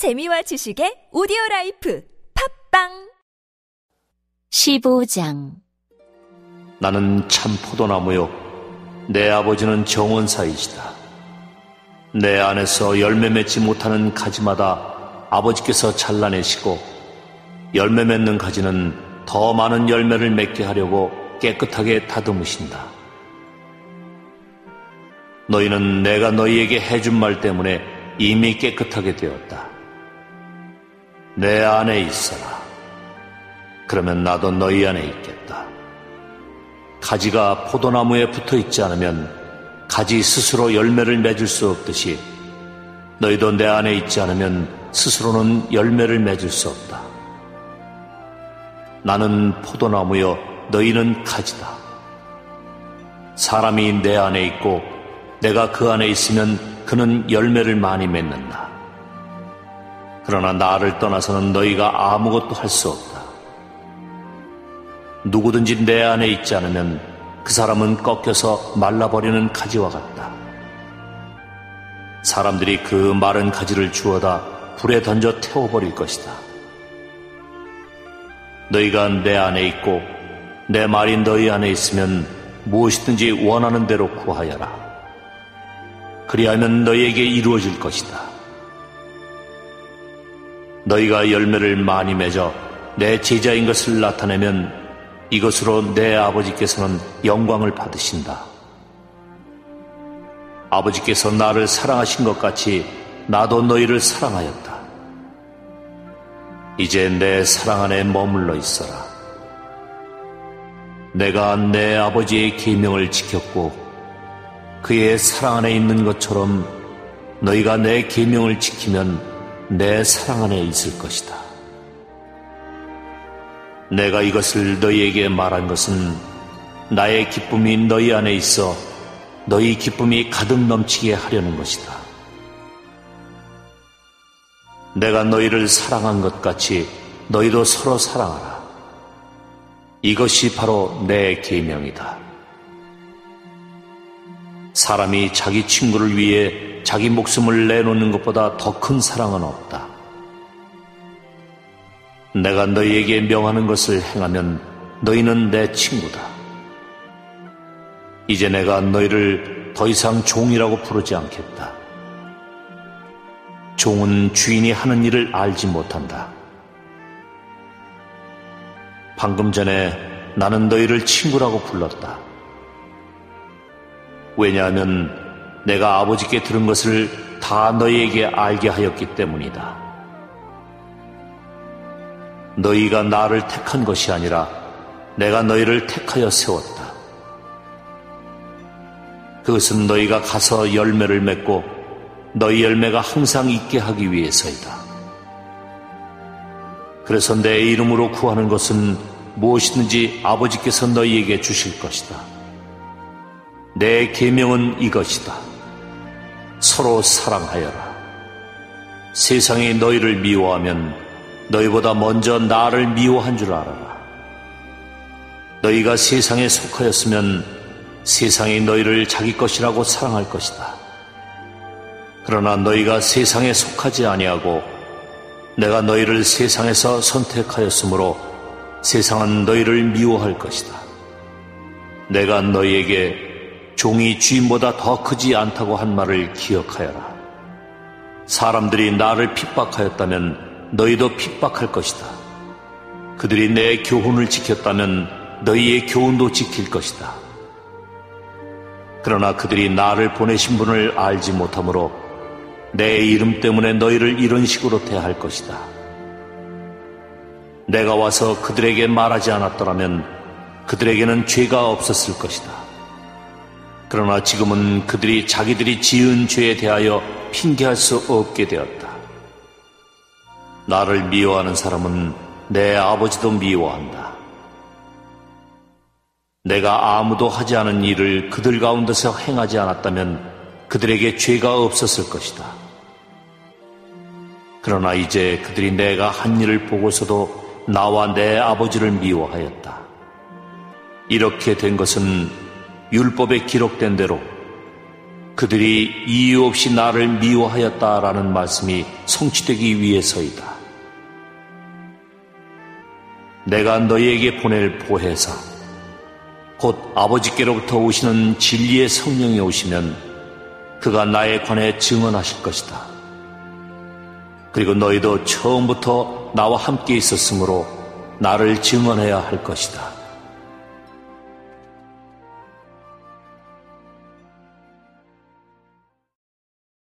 재미와 지식의 오디오 life 팟빵! 15장. 나는 참 포도나무요. 내 아버지는 정원사이시다. 내 안에서 열매 맺지 못하는 가지마다 아버지께서 잘라내시고 열매 맺는 가지는 더 많은 열매를 맺게 하려고 깨끗하게 다듬으신다. 너희는 내가 너희에게 해준 말 때문에 이미 깨끗하게 되었다 내 안에 있어라. 그러면 나도 너희 안에 있겠다. 가지가 포도나무에 붙어 있지 않으면 가지 스스로 열매를 맺을 수 없듯이 너희도 내 안에 있지 않으면 스스로는 열매를 맺을 수 없다. 나는 포도나무여 너희는 가지다. 사람이 내 안에 있고 내가 그 안에 있으면 그는 열매를 많이 맺는다. 그러나 나를 떠나서는 너희가 아무것도 할 수 없다. 누구든지 내 안에 있지 않으면 그 사람은 꺾여서 말라버리는 가지와 같다. 사람들이 그 마른 가지를 주워다 불에 던져 태워버릴 것이다. 너희가 내 안에 있고 내 말이 너희 안에 있으면 무엇이든지 원하는 대로 구하여라. 그리하면 너희에게 이루어질 것이다. 너희가 열매를 많이 맺어 내 제자인 것을 나타내면 이것으로 내 아버지께서는 영광을 받으신다. 아버지께서 나를 사랑하신 것 같이 나도 너희를 사랑하였다. 이제 내 사랑 안에 머물러 있어라. 내가 내 아버지의 계명을 지켰고 그의 사랑 안에 있는 것처럼 너희가 내 계명을 지키면 내 사랑 안에 있을 것이다. 내가 이것을 너희에게 말한 것은 나의 기쁨이 너희 안에 있어 너희 기쁨이 가득 넘치게 하려는 것이다. 내가 너희를 사랑한 것 같이 너희도 서로 사랑하라. 이것이 바로 내 계명이다. 사람이 자기 친구를 위해 자기 목숨을 내놓는 것보다 더 큰 사랑은 없다. 내가 너희에게 명하는 것을 행하면 너희는 내 친구다. 이제 내가 너희를 더 이상 종이라고 부르지 않겠다. 종은 주인이 하는 일을 알지 못한다. 방금 전에 나는 너희를 친구라고 불렀다. 왜냐하면 내가 아버지께 들은 것을 다 너희에게 알게 하였기 때문이다. 너희가 나를 택한 것이 아니라 내가 너희를 택하여 세웠다. 그것은 너희가 가서 열매를 맺고 너희 열매가 항상 있게 하기 위해서이다. 그래서 내 이름으로 구하는 것은 무엇이든지 아버지께서 너희에게 주실 것이다. 내 계명은 이것이다. 서로 사랑하여라. 세상이 너희를 미워하면 너희보다 먼저 나를 미워한 줄 알아라. 너희가 세상에 속하였으면 세상이 너희를 자기 것이라고 사랑할 것이다. 그러나 너희가 세상에 속하지 아니하고 내가 너희를 세상에서 선택하였으므로 세상은 너희를 미워할 것이다. 내가 너희에게 종이 주인보다 더 크지 않다고 한 말을 기억하여라. 사람들이 나를 핍박하였다면 너희도 핍박할 것이다. 그들이 내 교훈을 지켰다면 너희의 교훈도 지킬 것이다. 그러나 그들이 나를 보내신 분을 알지 못하므로 내 이름 때문에 너희를 이런 식으로 대할 것이다. 내가 와서 그들에게 말하지 않았더라면 그들에게는 죄가 없었을 것이다. 그러나 지금은 그들이 자기들이 지은 죄에 대하여 핑계할 수 없게 되었다. 나를 미워하는 사람은 내 아버지도 미워한다. 내가 아무도 하지 않은 일을 그들 가운데서 행하지 않았다면 그들에게 죄가 없었을 것이다. 그러나 이제 그들이 내가 한 일을 보고서도 나와 내 아버지를 미워하였다. 이렇게 된 것은 율법에 기록된 대로 그들이 이유 없이 나를 미워하였다라는 말씀이 성취되기 위해서이다. 내가 너희에게 보낼 보혜사, 곧 아버지께로부터 오시는 진리의 성령이 오시면 그가 나에 관해 증언하실 것이다. 그리고 너희도 처음부터 나와 함께 있었으므로 나를 증언해야 할 것이다.